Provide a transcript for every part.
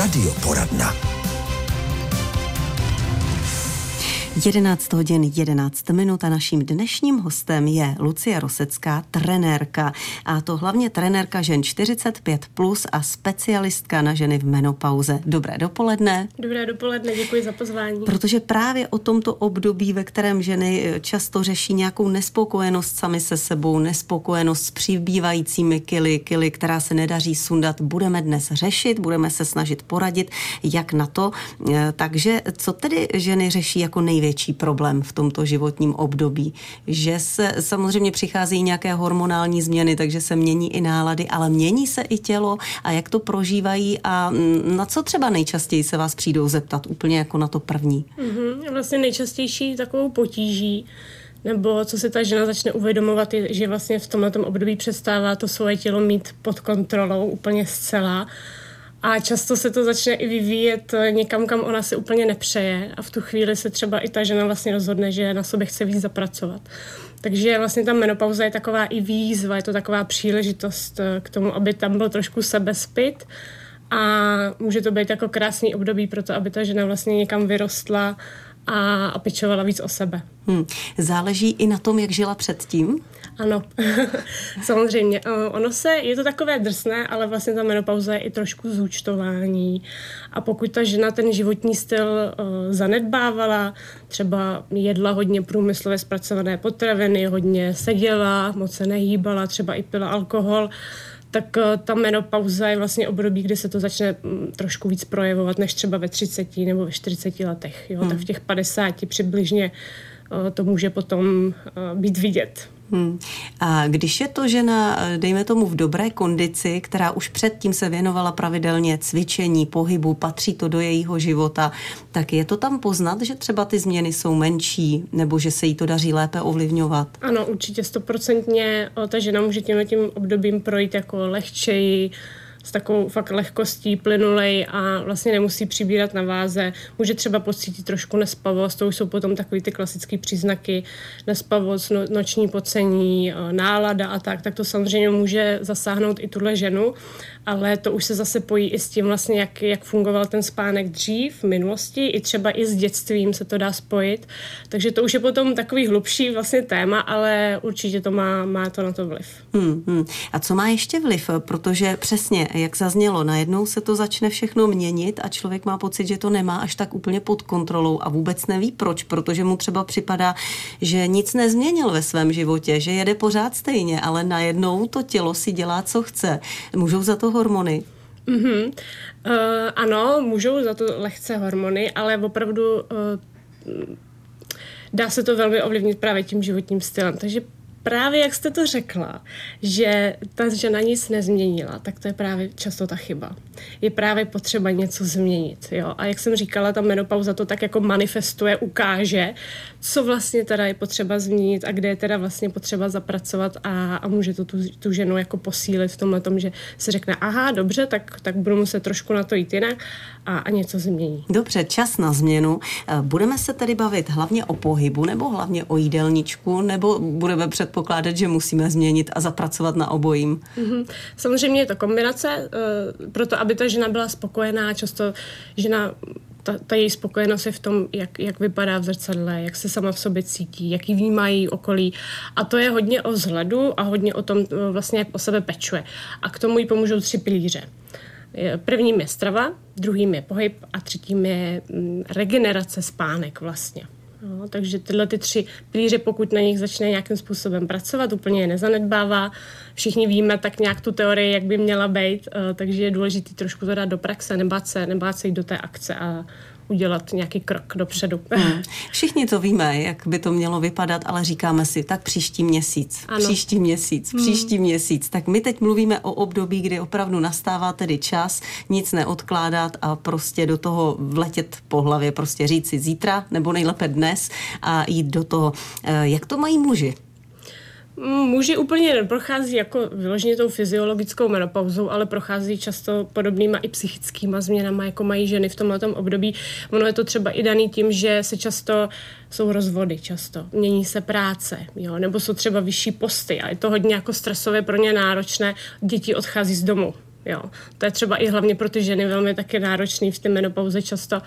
Radioporadna. 11 hodin 11 minut a naším dnešním hostem je Lucie Rosecká, trenérka. A to hlavně trenérka žen 45 plus a specialistka na ženy v menopauze. Dobré dopoledne. Dobré dopoledne, děkuji za pozvání. Protože právě o tomto období, ve kterém ženy eh, často řeší nějakou nespokojenost sami se sebou, nespokojenost s přibývajícími kily, kily, která se nedaří sundat, budeme dnes řešit, budeme se snažit poradit, jak na to. Eh, takže co tedy ženy řeší jako největší největší problém v tomto životním období, že se samozřejmě přicházejí nějaké hormonální změny, takže se mění i nálady, ale mění se i tělo a jak to prožívají a na co třeba nejčastěji se vás přijdou zeptat, úplně jako na to první? Mm-hmm. Vlastně nejčastější takovou potíží nebo co se ta žena začne uvědomovat, je, že vlastně v tomto období přestává to svoje tělo mít pod kontrolou úplně zcela a často se to začne i vyvíjet někam, kam ona se úplně nepřeje a v tu chvíli se třeba i ta žena vlastně rozhodne, že na sobě chce víc zapracovat. Takže vlastně ta menopauza je taková i výzva, je to taková příležitost eh, k tomu, aby tam byl trošku sebespit a může to být jako krásný období pro to, aby ta žena vlastně někam vyrostla a, a pečovala víc o sebe. Hmm. Záleží i na tom, jak žila předtím? Ano, samozřejmě. Ono se, je to takové drsné, ale vlastně ta menopauza je i trošku zúčtování. A pokud ta žena ten životní styl uh, zanedbávala, třeba jedla hodně průmyslově zpracované potraviny, hodně seděla, moc se nehýbala, třeba i pila alkohol, tak uh, ta menopauza je vlastně období, kdy se to začne um, trošku víc projevovat, než třeba ve 30 nebo ve 40 letech. Jo? Hmm. Tak v těch 50 přibližně to může potom být vidět. Hmm. A když je to žena, dejme tomu, v dobré kondici, která už předtím se věnovala pravidelně cvičení, pohybu, patří to do jejího života, tak je to tam poznat, že třeba ty změny jsou menší, nebo že se jí to daří lépe ovlivňovat? Ano, určitě stoprocentně ta žena může tím tím obdobím projít jako lehčeji, s takovou fakt lehkostí, plynulej a vlastně nemusí přibírat na váze. Může třeba pocítit trošku nespavost, to už jsou potom takový ty klasické příznaky nespavost, no, noční pocení, eh, nálada a tak, tak to samozřejmě může zasáhnout i tuhle ženu, ale to už se zase pojí i s tím vlastně, jak, jak fungoval ten spánek dřív v minulosti, i třeba i s dětstvím se to dá spojit, takže to už je potom takový hlubší vlastně téma, ale určitě to má, má to na to vliv. Hmm, hmm. A co má ještě vliv? Protože přesně jak zaznělo, najednou se to začne všechno měnit a člověk má pocit, že to nemá až tak úplně pod kontrolou a vůbec neví proč, protože mu třeba připadá, že nic nezměnil ve svém životě, že jede pořád stejně, ale najednou to tělo si dělá, co chce. Můžou za to hormony? Mm-hmm. Uh, ano, můžou za to lehce hormony, ale opravdu uh, dá se to velmi ovlivnit právě tím životním stylem. Takže právě jak jste to řekla, že ta žena nic nezměnila, tak to je právě často ta chyba. Je právě potřeba něco změnit. Jo? A jak jsem říkala, ta menopauza to tak jako manifestuje, ukáže, co vlastně teda je potřeba změnit a kde je teda vlastně potřeba zapracovat a, a může to tu, tu ženu jako posílit v tomhle tom, že se řekne, aha, dobře, tak, tak budu muset trošku na to jít jinak a, a něco změní. Dobře, čas na změnu. Eh, budeme se tedy bavit hlavně o pohybu nebo hlavně o jídelníčku, nebo budeme předpokládat, že musíme změnit a zapracovat na obojím? Mm-hmm. Samozřejmě je to kombinace, uh, proto aby ta žena byla spokojená, často žena ta, ta její spokojenost je v tom, jak, jak vypadá v zrcadle, jak se sama v sobě cítí, jaký vnímají okolí. A to je hodně o vzhledu a hodně o tom eh, vlastně, jak o sebe pečuje. A k tomu jí pomůžou tři pilíře. Prvním je strava, druhým je pohyb a třetím je mm, regenerace spánek vlastně. No, takže tyhle ty tři pilíře, pokud na nich začne nějakým způsobem pracovat, úplně je nezanedbává. Všichni víme tak nějak tu teorii, jak by měla být, uh, takže je důležité trošku to dát do praxe, nebát se, nebát se jít do té akce a udělat nějaký krok dopředu. Hmm. Všichni to víme, jak by to mělo vypadat, ale říkáme si, tak příští měsíc, ano. příští měsíc, hmm. příští měsíc. Tak my teď mluvíme o období, kdy opravdu nastává tedy čas, nic neodkládat a prostě do toho vletět po hlavě, prostě říct si zítra nebo nejlépe dnes a jít do toho. Eh, jak to mají muži? Muži úplně neprochází jako vyloženě tou fyziologickou menopauzou, ale prochází často podobnýma i psychickýma změnama, jako mají ženy v tomhle období. Ono je to třeba i daný tím, že se často jsou rozvody často, mění se práce, jo, nebo jsou třeba vyšší posty a je to hodně jako stresově pro ně náročné, děti odchází z domu Jo. To je třeba i hlavně pro ty ženy velmi taky náročný v té menopauze často.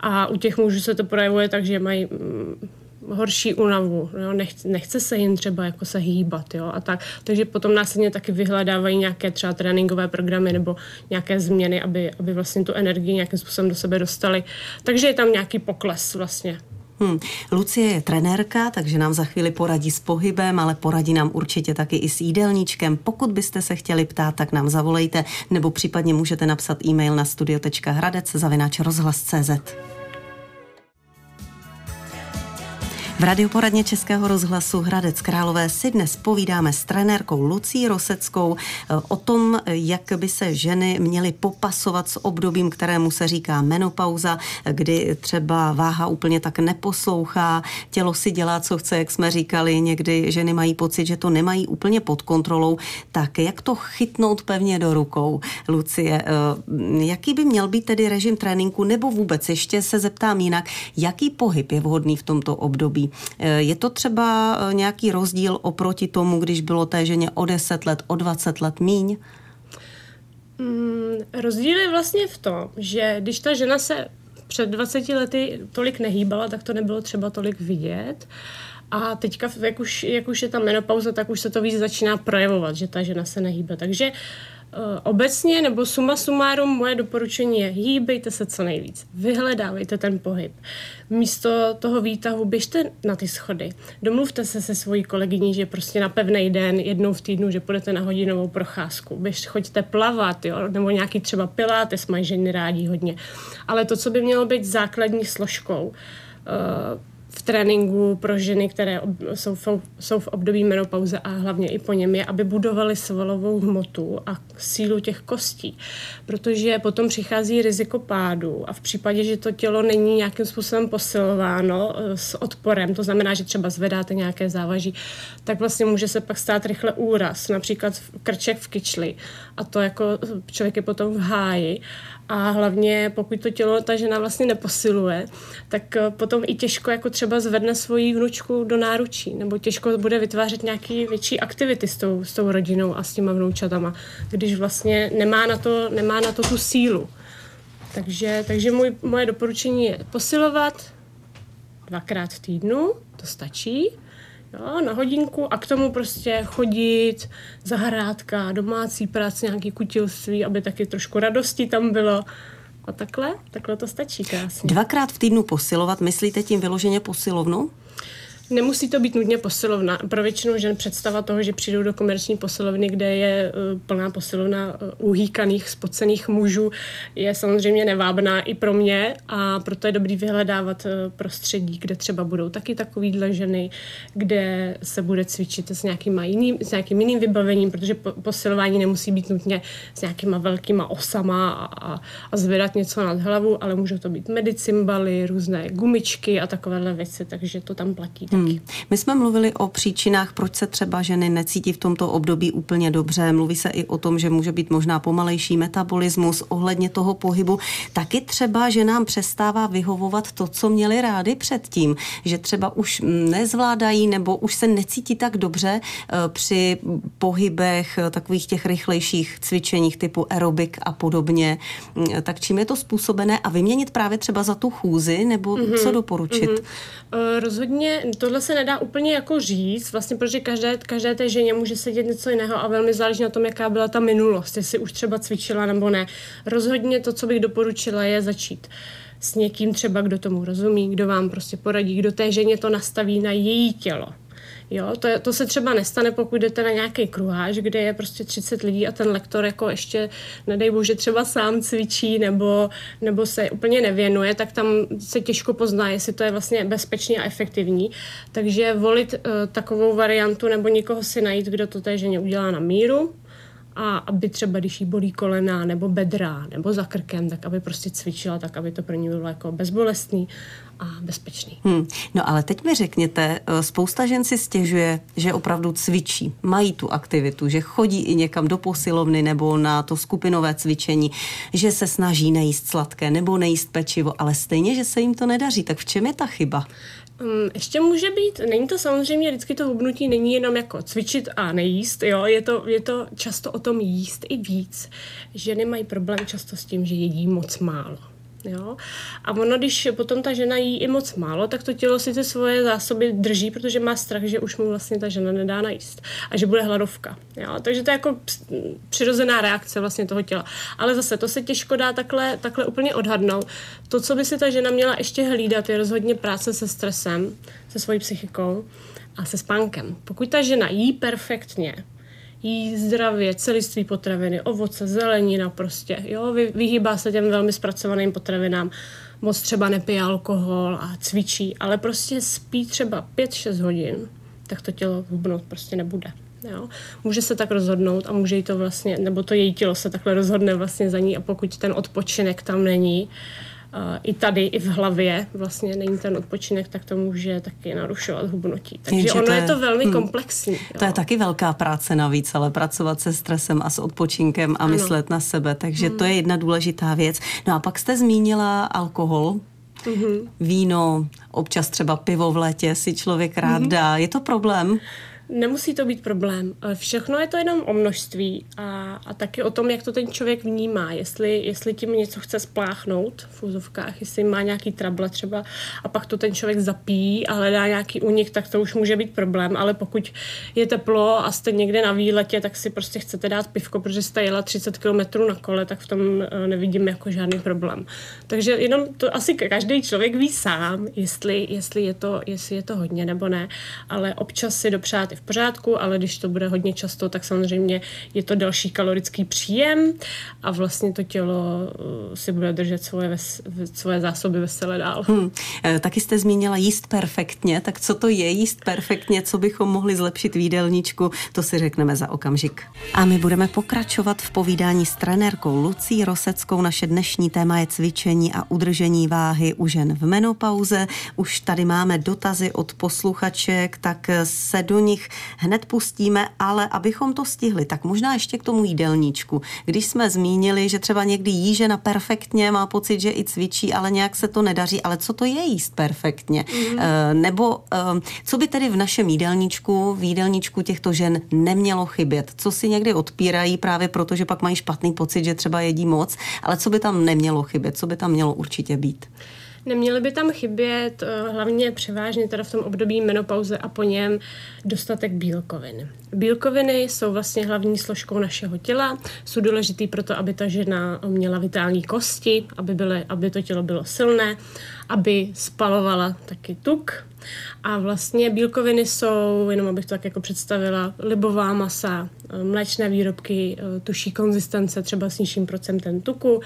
A u těch mužů se to projevuje tak, že mají mm, horší únavu, jo? Nechce, nechce se jim třeba jako se hýbat, jo? a tak. Takže potom následně taky vyhledávají nějaké třeba tréninkové programy nebo nějaké změny, aby, aby vlastně tu energii nějakým způsobem do sebe dostali. Takže je tam nějaký pokles vlastně. Hmm. Lucie je trenérka, takže nám za chvíli poradí s pohybem, ale poradí nám určitě taky i s jídelníčkem. Pokud byste se chtěli ptát, tak nám zavolejte, nebo případně můžete napsat e-mail na studio.hradec zavináč rozhlas.cz. V radioporadně Českého rozhlasu Hradec Králové si dnes povídáme s trenérkou Lucí Roseckou eh, o tom, jak by se ženy měly popasovat s obdobím, kterému se říká menopauza, kdy třeba váha úplně tak neposlouchá, tělo si dělá, co chce, jak jsme říkali, někdy ženy mají pocit, že to nemají úplně pod kontrolou, tak jak to chytnout pevně do rukou, Lucie? Eh, jaký by měl být tedy režim tréninku, nebo vůbec ještě se zeptám jinak, jaký pohyb je vhodný v tomto období? Je to třeba eh, nějaký rozdíl oproti tomu, když bylo té ženě o 10 let, o 20 let míň? Mm, rozdíl je vlastně v tom, že když ta žena se před 20 lety tolik nehýbala, tak to nebylo třeba tolik vidět. A teďka, jak už, jak už je ta menopauza, tak už se to víc začíná projevovat, že ta žena se nehýbe. Takže uh, obecně nebo suma sumárum moje doporučení je hýbejte se co nejvíc, vyhledávejte ten pohyb. Místo toho výtahu běžte na ty schody. Domluvte se se svojí kolegyní, že prostě na pevný den, jednou v týdnu, že půjdete na hodinovou procházku. Běž, choďte plavat, jo? nebo nějaký třeba pilates mají ženy rádi hodně. Ale to, co by mělo být základní složkou, uh, v tréninku pro ženy, které jsou, v, jsou v období menopauze a hlavně i po něm, je, aby budovali svalovou hmotu a sílu těch kostí. Protože potom přichází riziko pádu a v případě, že to tělo není nějakým způsobem posilováno eh, s odporem, to znamená, že třeba zvedáte nějaké závaží, tak vlastně může se pak stát rychle úraz, například krček v kyčli. A to jako člověk je potom v háji a hlavně pokud to tělo ta žena vlastně neposiluje, tak eh, potom i těžko jako třeba zvedne svoji vnučku do náručí, nebo těžko bude vytvářet nějaký větší aktivity s tou, s tou rodinou a s těma vnoučatama, když vlastně nemá na to, nemá na to tu sílu. Takže, takže můj, moje doporučení je posilovat dvakrát v týdnu, to stačí, jo, na hodinku a k tomu prostě chodit, zahrádka, domácí práce, nějaký kutilství, aby taky trošku radosti tam bylo. A takhle, takhle to stačí krásně. Dvakrát v týdnu posilovat, myslíte tím vyloženě posilovnu? Nemusí to být nutně posilovna. Pro většinu žen představa toho, že přijdou do komerční posilovny, kde je uh, plná posilovna uh, uhýkaných, spocených mužů, je samozřejmě nevábná i pro mě a proto je dobrý vyhledávat uh, prostředí, kde třeba budou taky takovýhle ženy, kde se bude cvičit s, nějakýma jiným, s nějakým jiným vybavením, protože po, posilování nemusí být nutně s nějakýma velkýma osama a, a, a zvedat něco nad hlavu, ale můžou to být medicimbaly, různé gumičky a takovéhle věci, takže to tam platí. Hmm. My jsme mluvili o příčinách, proč se třeba ženy necítí v tomto období úplně dobře. Mluví se i o tom, že může být možná pomalejší metabolismus ohledně toho pohybu. Taky třeba, že nám přestává vyhovovat to, co měli rády předtím, že třeba už nezvládají nebo už se necítí tak dobře eh, při pohybech eh, takových těch rychlejších cvičeních typu aerobik a podobně. Mm, tak čím je to způsobené a vyměnit právě třeba za tu chůzi nebo mm-hmm. co doporučit? Mm-hmm. Rozhodně to tohle se nedá úplně jako říct, vlastně protože každé, každé té ženě může sedět něco jiného a velmi záleží na tom, jaká byla ta minulost, jestli už třeba cvičila nebo ne. Rozhodně to, co bych doporučila, je začít s někým třeba, kdo tomu rozumí, kdo vám prostě poradí, kdo té ženě to nastaví na její tělo. Jo, to, to se třeba nestane, pokud jdete na nějaký kruháž, kde je prostě 30 lidí a ten lektor jako ještě, nedej bože, třeba sám cvičí nebo, nebo se úplně nevěnuje, tak tam se těžko pozná, jestli to je vlastně bezpečný a efektivní. Takže volit uh, takovou variantu nebo někoho si najít, kdo to té ženě udělá na míru, a aby třeba, když jí bolí kolena nebo bedra nebo za krkem, tak aby prostě cvičila tak, aby to pro ní bylo jako bezbolestný a bezpečný. Hmm. No ale teď mi řekněte, eh, spousta žen si stěžuje, že opravdu cvičí, mají tu aktivitu, že chodí i někam do posilovny nebo na to skupinové cvičení, že se snaží nejíst sladké nebo nejíst pečivo, ale stejně, že se jim to nedaří. Tak v čem je ta chyba? Um, ještě může být, není to samozřejmě, vždycky to hubnutí není jenom jako cvičit a nejíst, jo, je to, je to často o tom jíst i víc. Ženy mají problém často s tím, že jedí moc málo. Jo? A ono, když potom ta žena jí i moc málo, tak to tělo si ty svoje zásoby drží, protože má strach, že už mu vlastně ta žena nedá najíst a že bude hladovka. Jo? Takže to je jako přirozená reakce vlastně toho těla. Ale zase to se těžko dá takhle, takhle úplně odhadnout. To, co by si ta žena měla ještě hlídat, je rozhodně práce se stresem, se svojí psychikou a se spánkem. Pokud ta žena jí perfektně, jí zdravě, celiství potraviny, ovoce, zelenina prostě, jo, Vy, vyhýbá se těm velmi zpracovaným potravinám, moc třeba nepije alkohol a cvičí, ale prostě spí třeba 5-6 hodin, tak to tělo hubnout prostě nebude. Jo. Může se tak rozhodnout a může jí to vlastně, nebo to její tělo se takhle rozhodne vlastně za ní a pokud ten odpočinek tam není, i tady, i v hlavě vlastně není ten odpočinek, tak to může taky narušovat hubnutí. Takže Jenže ono je, je to velmi hmm, komplexní. To jo. je taky velká práce navíc, ale pracovat se stresem a s odpočinkem a ano. myslet na sebe, takže hmm. to je jedna důležitá věc. No a pak jste zmínila alkohol, Mm-hmm. Víno, občas třeba pivo v létě si člověk rád mm-hmm. dá. Je to problém? Nemusí to být problém. Všechno je to jenom o množství a, a taky o tom, jak to ten člověk vnímá. Jestli, jestli tím něco chce spláchnout v úzovkách, jestli má nějaký trable třeba a pak to ten člověk zapíjí a hledá nějaký únik, tak to už může být problém. Ale pokud je teplo a jste někde na výletě, tak si prostě chcete dát pivko, protože jste jela 30 km na kole, tak v tom eh, nevidím jako žádný problém. Takže jenom to asi každý člověk ví sám, jestli, jestli, je, to, jestli je to hodně nebo ne. Ale občas si dopřát v pořádku, ale když to bude hodně často, tak samozřejmě je to další kalorický příjem a vlastně to tělo uh, si bude držet svoje, ves, svoje zásoby veselé dál. Hmm. Taky jste zmínila jíst perfektně, tak co to je jíst perfektně, co bychom mohli zlepšit v jídelníčku, to si řekneme za okamžik. A my budeme pokračovat v povídání s trenérkou Lucí Roseckou. Naše dnešní téma je cvičení a udržení váhy u žen v menopauze. Už tady máme dotazy od posluchaček, tak se do nich hned pustíme, ale abychom to stihli, tak možná ještě k tomu jídelníčku. Když jsme zmínili, že třeba někdy jí žena perfektně, má pocit, že i cvičí, ale nějak se to nedaří, ale co to je jíst perfektně? Mm. Nebo eh, co by tedy v našem jídelníčku, v jídelníčku těchto žen nemělo chybět? Co si někdy odpírají právě proto, že pak mají špatný pocit, že třeba jedí moc, ale co by tam nemělo chybět, co by tam mělo určitě být? Neměly by tam chybět eh, hlavně převážně teda v tom období menopauze a po něm dostatek bílkovin. Bílkoviny jsou vlastně hlavní složkou našeho těla, jsou důležitý proto, aby ta žena měla vitální kosti, aby, byly, aby to tělo bylo silné, aby spalovala taky tuk. A vlastně bílkoviny jsou, jenom abych to tak jako představila, libová masa, mléčné výrobky, tuší konzistence, třeba s nižším procentem tuku,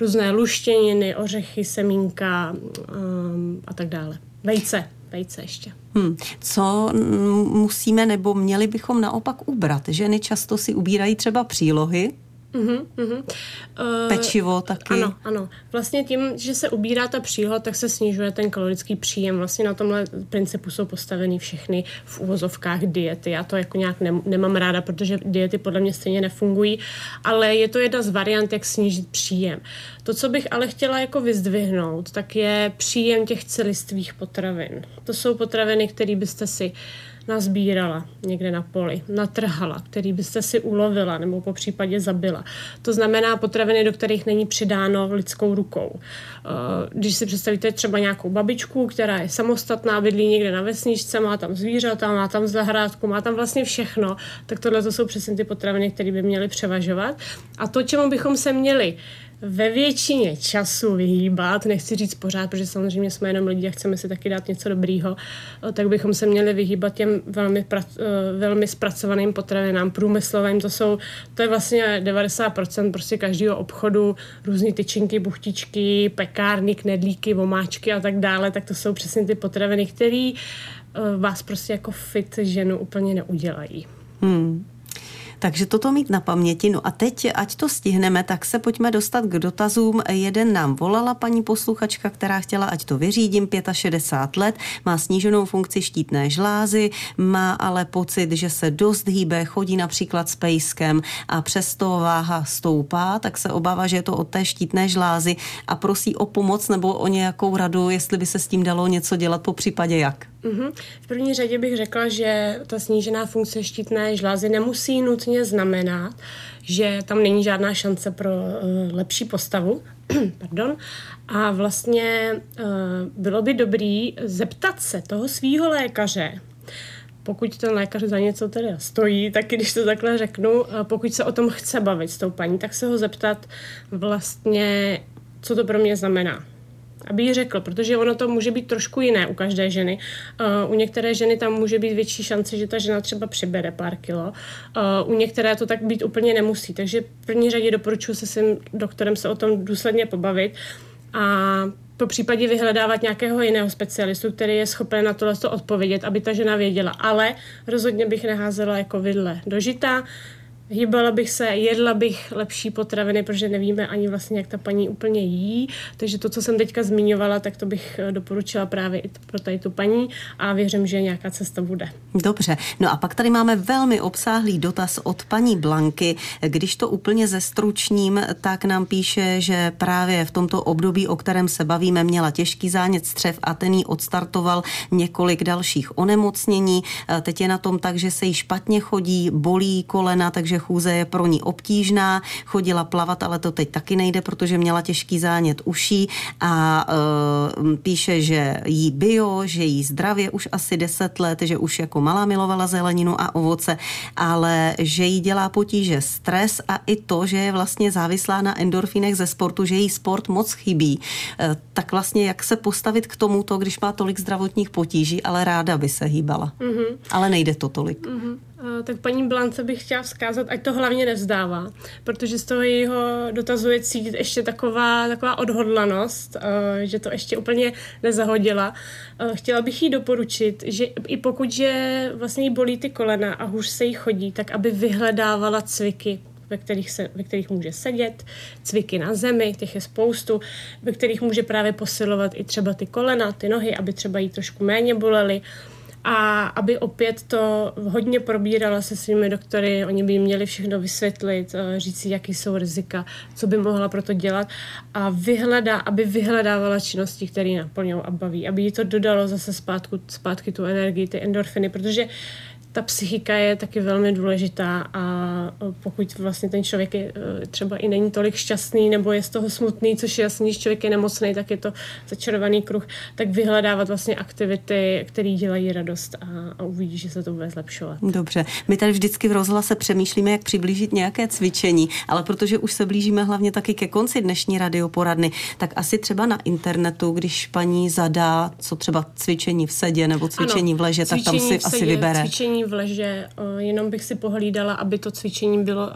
různé luštěniny, ořechy, semínka um, a tak dále. Vejce, vejce ještě. Hmm. Co musíme nebo měli bychom naopak ubrat? Ženy často si ubírají třeba přílohy, Uh-huh. Uh, Pečivo taky. Ano, ano. Vlastně tím, že se ubírá ta příhoda, tak se snižuje ten kalorický příjem. Vlastně na tomhle principu jsou postaveny všechny v úvozovkách diety. Já to jako nějak ne, nemám ráda, protože diety podle mě stejně nefungují, ale je to jedna z variant, jak snížit příjem. To, co bych ale chtěla jako vyzdvihnout, tak je příjem těch celistvých potravin. To jsou potraviny, které byste si nazbírala někde na poli, natrhala, který byste si ulovila nebo po případě zabila. To znamená potraviny, do kterých není přidáno lidskou rukou. Eh, když si představíte třeba nějakou babičku, která je samostatná, bydlí někde na vesničce, má tam zvířata, má tam zahrádku, má tam vlastně všechno, tak tohle to jsou přesně ty potraviny, které by měly převažovat. A to, čemu bychom se měli ve většině času vyhýbat, nechci říct pořád, protože samozřejmě jsme jenom lidi a chceme si taky dát něco dobrýho, eh, tak bychom se měli vyhýbat těm velmi, pra, eh, velmi zpracovaným potravinám, průmyslovým, to jsou, to je vlastně 90% prostě každého obchodu, různé tyčinky, buchtičky, pekárny, knedlíky, vomáčky a tak dále, tak to jsou přesně ty potraviny, které eh, vás prostě jako fit ženu úplně neudělají. Hmm. Takže toto mít na paměti. No a teď, ať to stihneme, tak se pojďme dostat k dotazům. Jeden nám volala paní posluchačka, která chtěla, ať to vyřídím, 65 let, má sníženou funkci štítné žlázy, má ale pocit, že se dost hýbe, chodí například s pejskem a přesto váha stoupá, tak se obává, že je to od té štítné žlázy a prosí o pomoc nebo o nějakou radu, jestli by se s tím dalo něco dělat, po případě jak. Mm-hmm. V první řadě bych řekla, že ta snížená funkce štítné žlázy nemusí nutně znamenat, že tam není žádná šance pro uh, lepší postavu. Pardon. A vlastně uh, bylo by dobrý zeptat se toho svého lékaře, pokud ten lékař za něco teda stojí, tak když to takhle řeknu, pokud se o tom chce bavit s tou paní, tak se ho zeptat vlastně, co to pro mě znamená aby jí řekl, protože ono to může být trošku jiné u každé ženy. Uh, u některé ženy tam může být větší šance, že ta žena třeba přibere pár kilo. Uh, u některé to tak být úplně nemusí. Takže v první řadě doporučuji se svým doktorem se o tom důsledně pobavit a po případě vyhledávat nějakého jiného specialistu, který je schopen na tohle odpovědět, aby ta žena věděla. Ale rozhodně bych neházela jako vidle do žita. Hýbala bych se, jedla bych lepší potraviny, protože nevíme ani vlastně, jak ta paní úplně jí. Takže to, co jsem teďka zmiňovala, tak to bych eh, doporučila právě i pro tady tu paní a věřím, že nějaká cesta bude. Dobře. No a pak tady máme velmi obsáhlý dotaz od paní Blanky. Když to úplně zestručním, tak nám píše, že právě v tomto období, o kterém se bavíme, měla těžký zánět střev a ten jí odstartoval několik dalších onemocnění. Eh, teď je na tom tak, že se jí špatně chodí, bolí kolena, takže chůze je pro ní obtížná. Chodila plavat, ale to teď taky nejde, protože měla těžký zánět uší a e, píše, že jí bio, že jí zdravě už asi 10 let, že už jako malá milovala zeleninu a ovoce, ale že jí dělá potíže stres a i to, že je vlastně závislá na endorfinech ze sportu, že jí sport moc chybí. E, tak vlastně jak se postavit k tomuto, když má tolik zdravotních potíží, ale ráda by se hýbala. Mm-hmm. Ale nejde to tolik. Mm-hmm. Eh, tak paní Blance bych chtěla vzkázat, ať to hlavně nevzdává, protože z toho jejího dotazu je cítit ještě taková, taková odhodlanost, eh, že to ještě úplně nezahodila. Eh, chtěla bych jí doporučit, že i pokud že vlastně jí bolí ty kolena a hůř se jí chodí, tak aby vyhledávala cviky, ve kterých, se, ve kterých může sedět, cviky na zemi, těch je spoustu, ve kterých může právě posilovat i třeba ty kolena, ty nohy, aby třeba jí trošku méně bolely a aby opět to hodně probírala se svými doktory, oni by měli všechno vysvětlit, eh, říct si, jaký jsou rizika, co by mohla pro to dělat a vyhledá, aby vyhledávala činnosti, které naplňují a baví, aby jí to dodalo zase zpátku, zpátky tu energii, ty endorfiny, protože ta psychika je taky velmi důležitá a pokud vlastně ten člověk je, e, třeba i není tolik šťastný nebo je z toho smutný, což je jasný, že člověk je nemocný, tak je to začarovaný kruh, tak vyhledávat vlastně aktivity, které dělají radost a, a uvidí, že se to bude zlepšovat. Dobře. My tady vždycky v rozhlase přemýšlíme, jak přiblížit nějaké cvičení, ale protože už se blížíme hlavně taky ke konci dnešní radioporadny, tak asi třeba na internetu, když paní zadá, co třeba cvičení v sedě nebo cvičení ano, v leže, tak tam si sedě, asi vybere. Cvičení v leže, jenom bych si pohlídala, aby to cvičení bylo,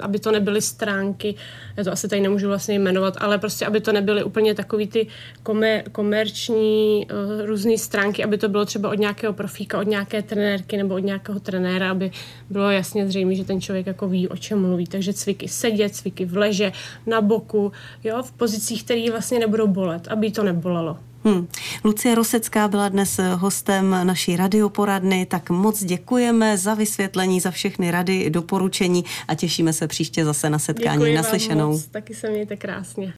aby to nebyly stránky, já to asi tady nemůžu vlastně jmenovat, ale prostě, aby to nebyly úplně takový ty komer, komerční různé stránky, aby to bylo třeba od nějakého profíka, od nějaké trenérky nebo od nějakého trenéra, aby bylo jasně zřejmé, že ten člověk jako ví, o čem mluví. Takže cviky sedět, cviky v leže, na boku, jo, v pozicích, které vlastně nebudou bolet, aby to nebolelo. Hmm. Lucie Rosecká byla dnes hostem naší radioporadny, tak moc děkujeme za vysvětlení, za všechny rady, doporučení a těšíme se příště zase na setkání Děkuji naslyšenou. Vám moc, taky se mějte krásně.